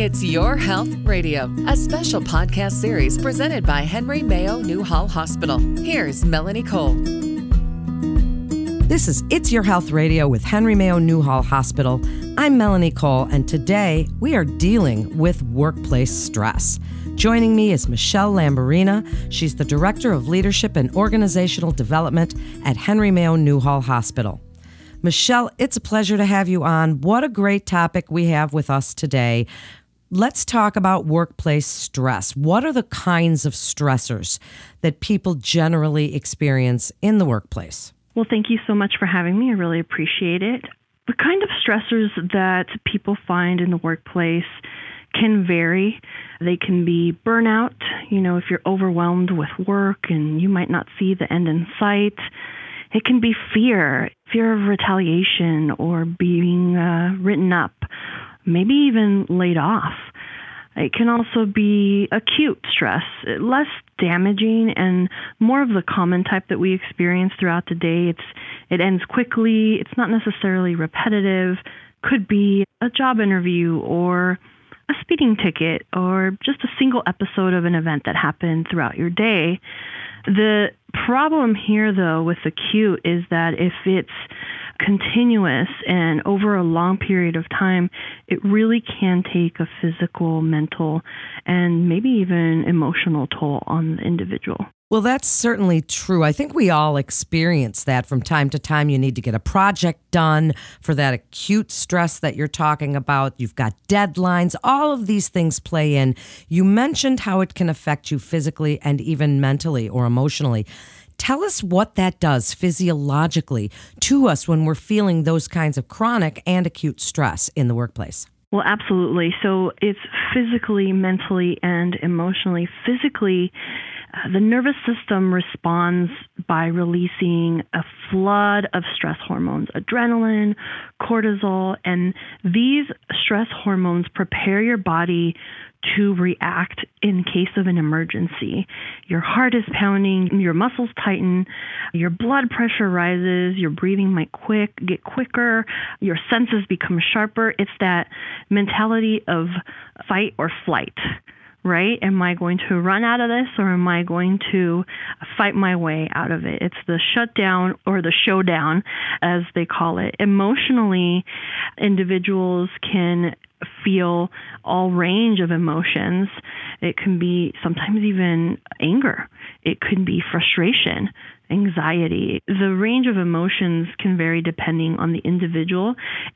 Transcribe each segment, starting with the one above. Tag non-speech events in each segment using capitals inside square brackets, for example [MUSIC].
It's Your Health Radio, a special podcast series presented by Henry Mayo Newhall Hospital. Here's Melanie Cole. This is It's Your Health Radio with Henry Mayo Newhall Hospital. I'm Melanie Cole, and today we are dealing with workplace stress. Joining me is Michelle Lamborina. She's the Director of Leadership and Organizational Development at Henry Mayo Newhall Hospital. Michelle, it's a pleasure to have you on. What a great topic we have with us today. Let's talk about workplace stress. What are the kinds of stressors that people generally experience in the workplace? Well, thank you so much for having me. I really appreciate it. The kind of stressors that people find in the workplace can vary. They can be burnout, you know, if you're overwhelmed with work and you might not see the end in sight. It can be fear, fear of retaliation or being uh, written up, maybe even laid off. It can also be acute stress, less damaging and more of the common type that we experience throughout the day. It's it ends quickly, it's not necessarily repetitive, could be a job interview or a speeding ticket or just a single episode of an event that happened throughout your day. The problem here, though, with acute is that if it's continuous and over a long period of time, it really can take a physical, mental, and maybe even emotional toll on the individual. Well, that's certainly true. I think we all experience that from time to time. You need to get a project done for that acute stress that you're talking about. You've got deadlines. All of these things play in. You mentioned how it can affect you physically and even mentally or emotionally. Tell us what that does physiologically to us when we're feeling those kinds of chronic and acute stress in the workplace. Well, absolutely. So it's physically, mentally, and emotionally. Physically, uh, the nervous system responds by releasing a flood of stress hormones, adrenaline, cortisol, and these stress hormones prepare your body to react in case of an emergency. Your heart is pounding, your muscles tighten, your blood pressure rises, your breathing might quick get quicker, your senses become sharper. It's that mentality of fight or flight right? Am I going to run out of this or am I going to fight my way out of it? It's the shutdown or the showdown, as they call it. Emotionally, individuals can feel all range of emotions. It can be sometimes even anger. It could be frustration, anxiety. The range of emotions can vary depending on the individual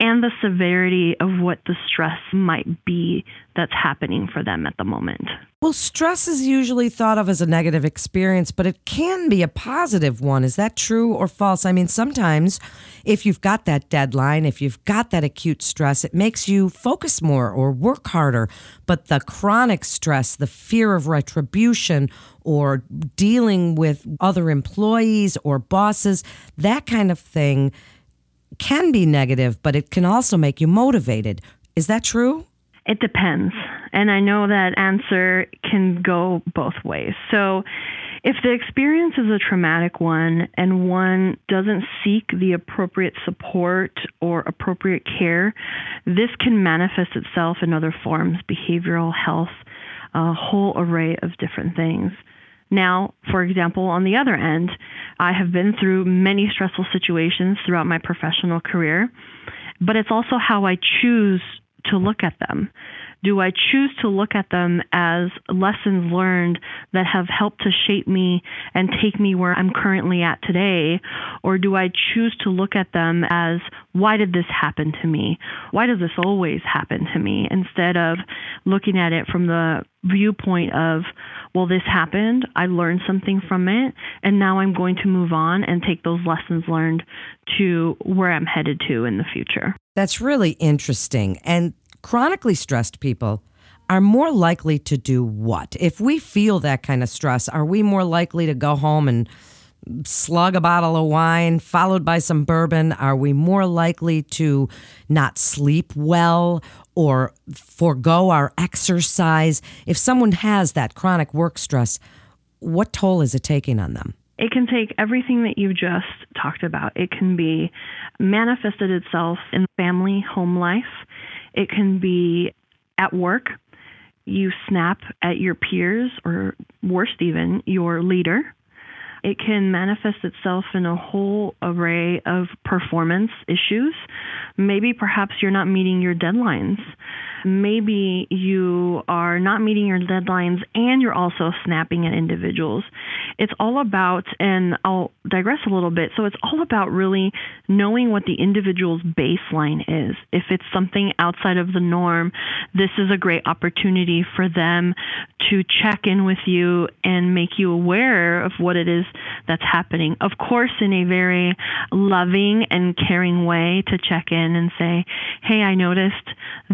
and the severity of what the stress might be that's happening for them at the moment. Well, stress is usually thought of as a negative experience, but it can be a positive one. Is that true or false? I mean, sometimes if you've got that deadline, if you've got that acute stress, it makes you focus more or work harder. But the chronic stress, the fear of retribution or dealing with other employees or bosses, that kind of thing can be negative, but it can also make you motivated. Is that true? It depends. And I know that answer can go both ways. So, if the experience is a traumatic one and one doesn't seek the appropriate support or appropriate care, this can manifest itself in other forms behavioral health, a whole array of different things. Now, for example, on the other end, I have been through many stressful situations throughout my professional career, but it's also how I choose to look at them? Do I choose to look at them as lessons learned that have helped to shape me and take me where I'm currently at today? Or do I choose to look at them as, why did this happen to me? Why does this always happen to me? Instead of looking at it from the viewpoint of, well, this happened, I learned something from it, and now I'm going to move on and take those lessons learned to where I'm headed to in the future. That's really interesting. And chronically stressed people are more likely to do what? If we feel that kind of stress, are we more likely to go home and slug a bottle of wine followed by some bourbon? Are we more likely to not sleep well or forego our exercise? If someone has that chronic work stress, what toll is it taking on them? It can take everything that you've just talked about. It can be manifested itself in family, home life. It can be at work, you snap at your peers, or worst, even your leader. It can manifest itself in a whole array of performance issues. Maybe perhaps you're not meeting your deadlines maybe you are not meeting your deadlines and you're also snapping at individuals. It's all about, and I'll digress a little bit. So it's all about really knowing what the individual's baseline is. If it's something outside of the norm, this is a great opportunity for them to check in with you and make you aware of what it is that's happening. Of course, in a very loving and caring way to check in and say, hey, I noticed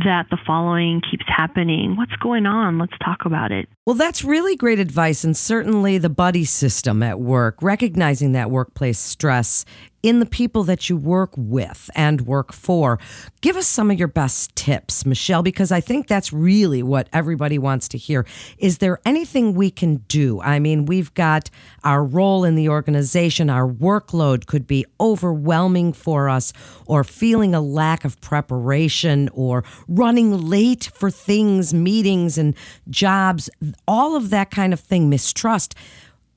that the following keeps happening. What's going on? Let's talk about it. Well, that's really great advice. And certainly the buddy system at work, recognizing that workplace stress in the people that you work with and work for. Give us some of your best tips, Michelle, because I think that's really what everybody wants to hear. Is there anything we can do? I mean, we've got our role in the organization, our workload could be overwhelming for us, or feeling a lack of preparation, or running late for things, meetings, and jobs, all of that kind of thing, mistrust.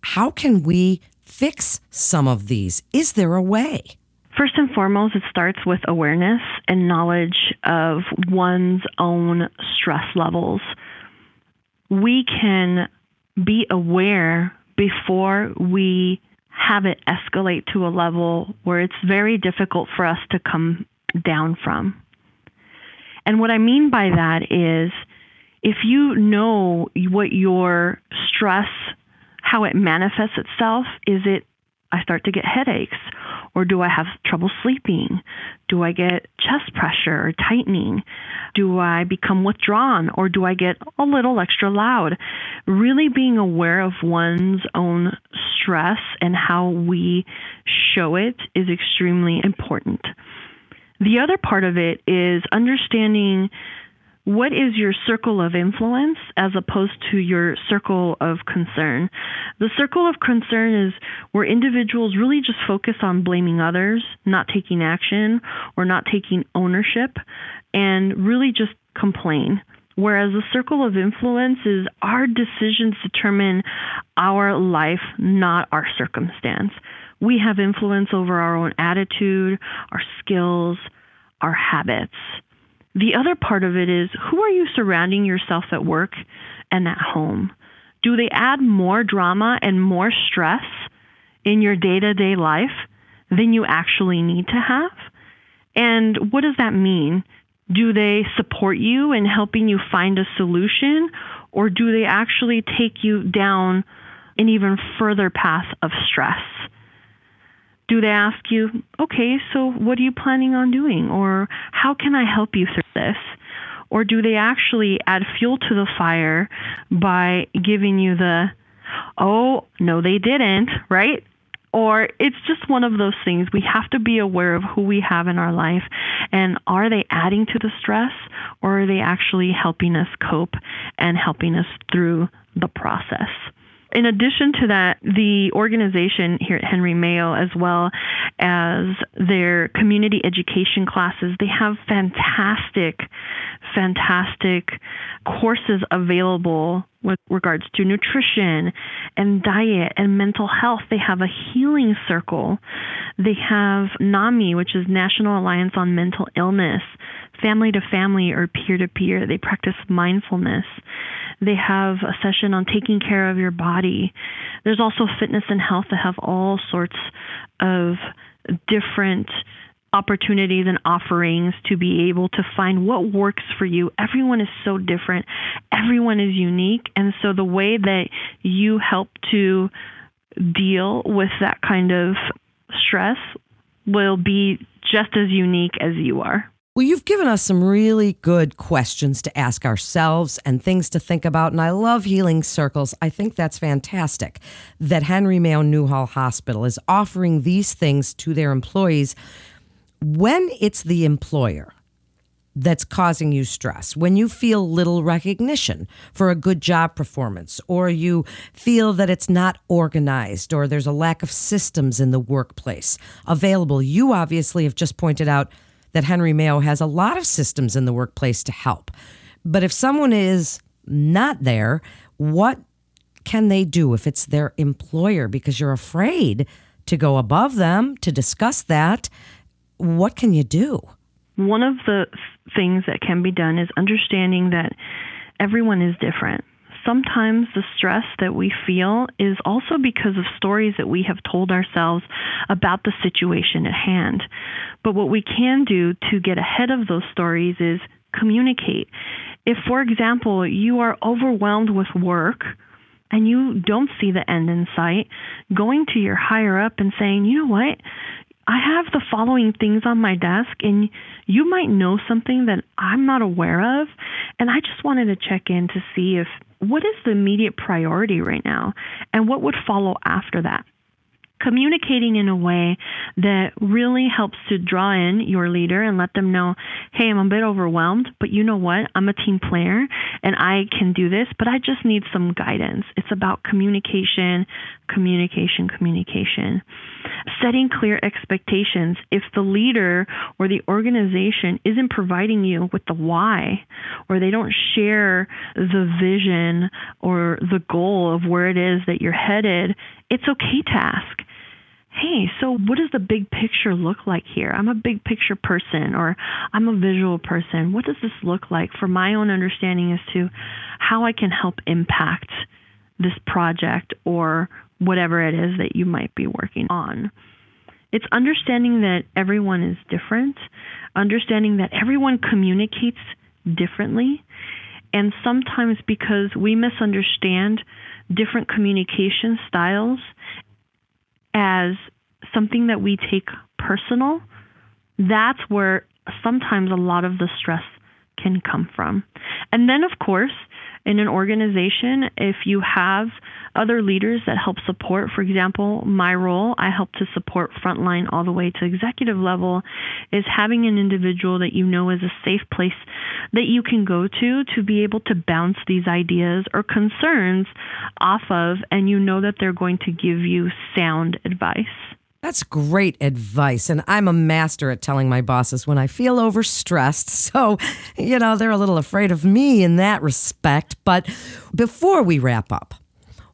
How can we fix some of these? Is there a way? First and foremost, it starts with awareness and knowledge of one's own stress levels. We can be aware before we have it escalate to a level where it's very difficult for us to come down from. And what I mean by that is if you know what your stress how it manifests itself is it I start to get headaches or do I have trouble sleeping? Do I get chest pressure or tightening? Do I become withdrawn or do I get a little extra loud? Really being aware of one's own stress and how we show it is extremely important. The other part of it is understanding what is your circle of influence as opposed to your circle of concern? The circle of concern is where individuals really just focus on blaming others, not taking action, or not taking ownership, and really just complain. Whereas the circle of influence is our decisions determine our life, not our circumstance. We have influence over our own attitude, our skills, our habits. The other part of it is who are you surrounding yourself at work and at home? Do they add more drama and more stress in your day to day life than you actually need to have? And what does that mean? Do they support you in helping you find a solution, or do they actually take you down an even further path of stress? Do they ask you, okay, so what are you planning on doing? Or how can I help you through this? Or do they actually add fuel to the fire by giving you the, oh, no, they didn't, right? Or it's just one of those things. We have to be aware of who we have in our life and are they adding to the stress or are they actually helping us cope and helping us through the process? In addition to that, the organization here at Henry Mayo, as well as their community education classes, they have fantastic, fantastic courses available with regards to nutrition and diet and mental health. They have a healing circle. They have NAMI, which is National Alliance on Mental Illness, family to family or peer to peer. They practice mindfulness. They have a session on taking care of your body. There's also fitness and health that have all sorts of different opportunities and offerings to be able to find what works for you. Everyone is so different, everyone is unique. And so the way that you help to deal with that kind of stress will be just as unique as you are. Well, you've given us some really good questions to ask ourselves and things to think about. And I love healing circles. I think that's fantastic that Henry Mayo Newhall Hospital is offering these things to their employees when it's the employer that's causing you stress, when you feel little recognition for a good job performance, or you feel that it's not organized, or there's a lack of systems in the workplace available, you obviously have just pointed out that Henry Mayo has a lot of systems in the workplace to help. But if someone is not there, what can they do if it's their employer because you're afraid to go above them to discuss that? What can you do? One of the things that can be done is understanding that everyone is different. Sometimes the stress that we feel is also because of stories that we have told ourselves about the situation at hand. But what we can do to get ahead of those stories is communicate. If, for example, you are overwhelmed with work, and you don't see the end in sight, going to your higher up and saying, you know what? I have the following things on my desk, and you might know something that I'm not aware of. And I just wanted to check in to see if what is the immediate priority right now and what would follow after that communicating in a way that really helps to draw in your leader and let them know, hey, I'm a bit overwhelmed, but you know what? I'm a team player and I can do this, but I just need some guidance. It's about communication, communication, communication. Setting clear expectations. If the leader or the organization isn't providing you with the why, or they don't share the vision or the goal of where it is that you're headed, it's okay to ask hey, so what does the big picture look like here? I'm a big picture person or I'm a visual person. What does this look like for my own understanding as to how I can help impact this project or whatever it is that you might be working on? It's understanding that everyone is different, understanding that everyone communicates differently. And sometimes because we misunderstand different communication styles as something that we take personal, that's where sometimes a lot of the stress can come from. And then, of course, in an organization, if you have other leaders that help support, for example, my role, I help to support frontline all the way to executive level, is having an individual that you know is a safe place that you can go to to be able to bounce these ideas or concerns off of, and you know that they're going to give you sound advice. That's great advice. And I'm a master at telling my bosses when I feel overstressed. [LAUGHS] So, you know, they're a little afraid of me in that respect. But before we wrap up,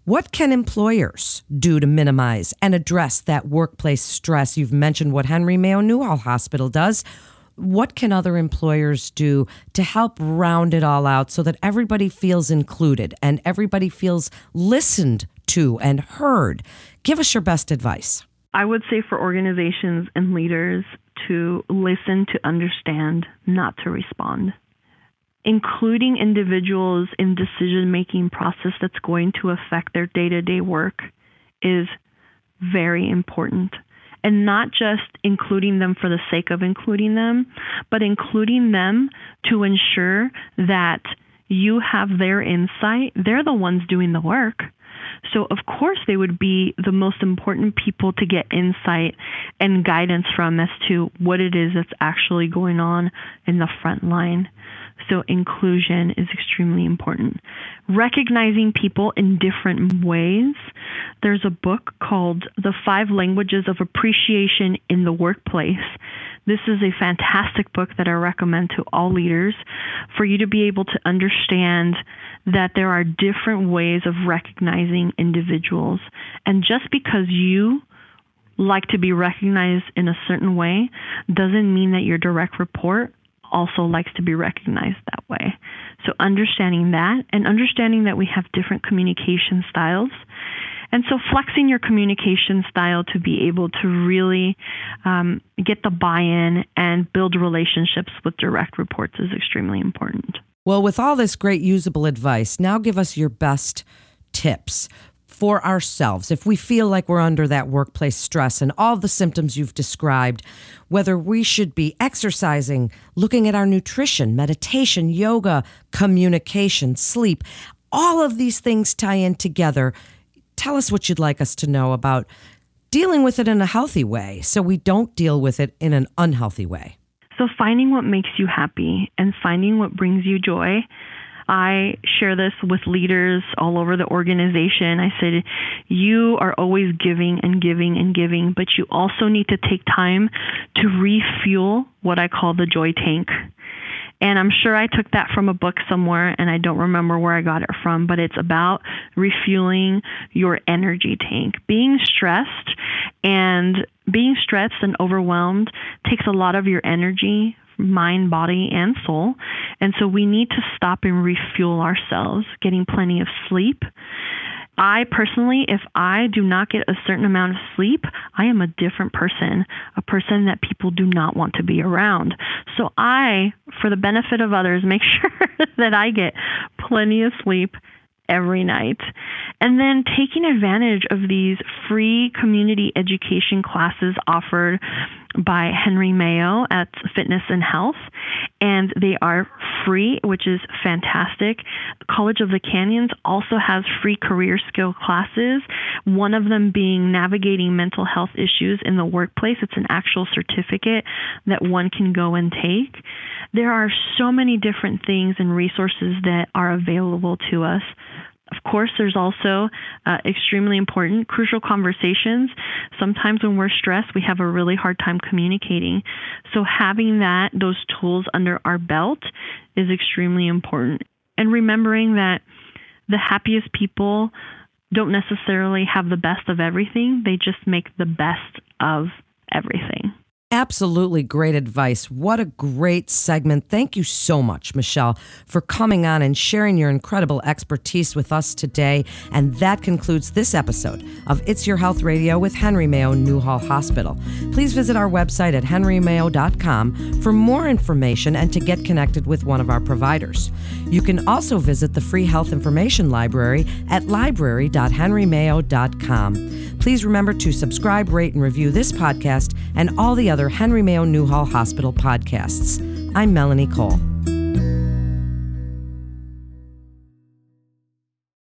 what can employers do to minimize and address that workplace stress? You've mentioned what Henry Mayo Newhall Hospital does. What can other employers do to help round it all out so that everybody feels included and everybody feels listened to and heard? Give us your best advice. I would say for organizations and leaders to listen, to understand, not to respond. Including individuals in decision making process that's going to affect their day to day work is very important. And not just including them for the sake of including them, but including them to ensure that you have their insight. They're the ones doing the work. So, of course, they would be the most important people to get insight and guidance from as to what it is that's actually going on in the front line. So, inclusion is extremely important. Recognizing people in different ways. There's a book called The Five Languages of Appreciation in the Workplace. This is a fantastic book that I recommend to all leaders for you to be able to understand that there are different ways of recognizing individuals. And just because you like to be recognized in a certain way doesn't mean that your direct report also likes to be recognized that way. So, understanding that and understanding that we have different communication styles. And so, flexing your communication style to be able to really um, get the buy in and build relationships with direct reports is extremely important. Well, with all this great usable advice, now give us your best tips for ourselves. If we feel like we're under that workplace stress and all the symptoms you've described, whether we should be exercising, looking at our nutrition, meditation, yoga, communication, sleep, all of these things tie in together. Tell us what you'd like us to know about dealing with it in a healthy way so we don't deal with it in an unhealthy way. So, finding what makes you happy and finding what brings you joy. I share this with leaders all over the organization. I said, You are always giving and giving and giving, but you also need to take time to refuel what I call the joy tank. And I'm sure I took that from a book somewhere and I don't remember where I got it from, but it's about refueling your energy tank. Being stressed and being stressed and overwhelmed takes a lot of your energy mind, body, and soul. And so we need to stop and refuel ourselves, getting plenty of sleep. I personally, if I do not get a certain amount of sleep, I am a different person, a person that people do not want to be around. So I, for the benefit of others, make [LAUGHS] sure that I get plenty of sleep every night. And then taking advantage of these free community education classes offered by Henry Mayo at Fitness and Health, and they are free, which is fantastic. College of the Canyons also has free career skill classes, one of them being navigating mental health issues in the workplace. It's an actual certificate that one can go and take. There are so many different things and resources that are available to us of course, there's also uh, extremely important crucial conversations. Sometimes when we're stressed, we have a really hard time communicating. So having that those tools under our belt is extremely important. And remembering that the happiest people don't necessarily have the best of everything, they just make the best of everything. Absolutely great advice. What a great segment. Thank you so much, Michelle, for coming on and sharing your incredible expertise with us today. And that concludes this episode of It's Your Health Radio with Henry Mayo Newhall Hospital. Please visit our website at henrymayo.com for more information and to get connected with one of our providers. You can also visit the free health information library at library.henrymayo.com. Please remember to subscribe, rate, and review this podcast and all the other Henry Mayo Newhall Hospital podcasts. I'm Melanie Cole.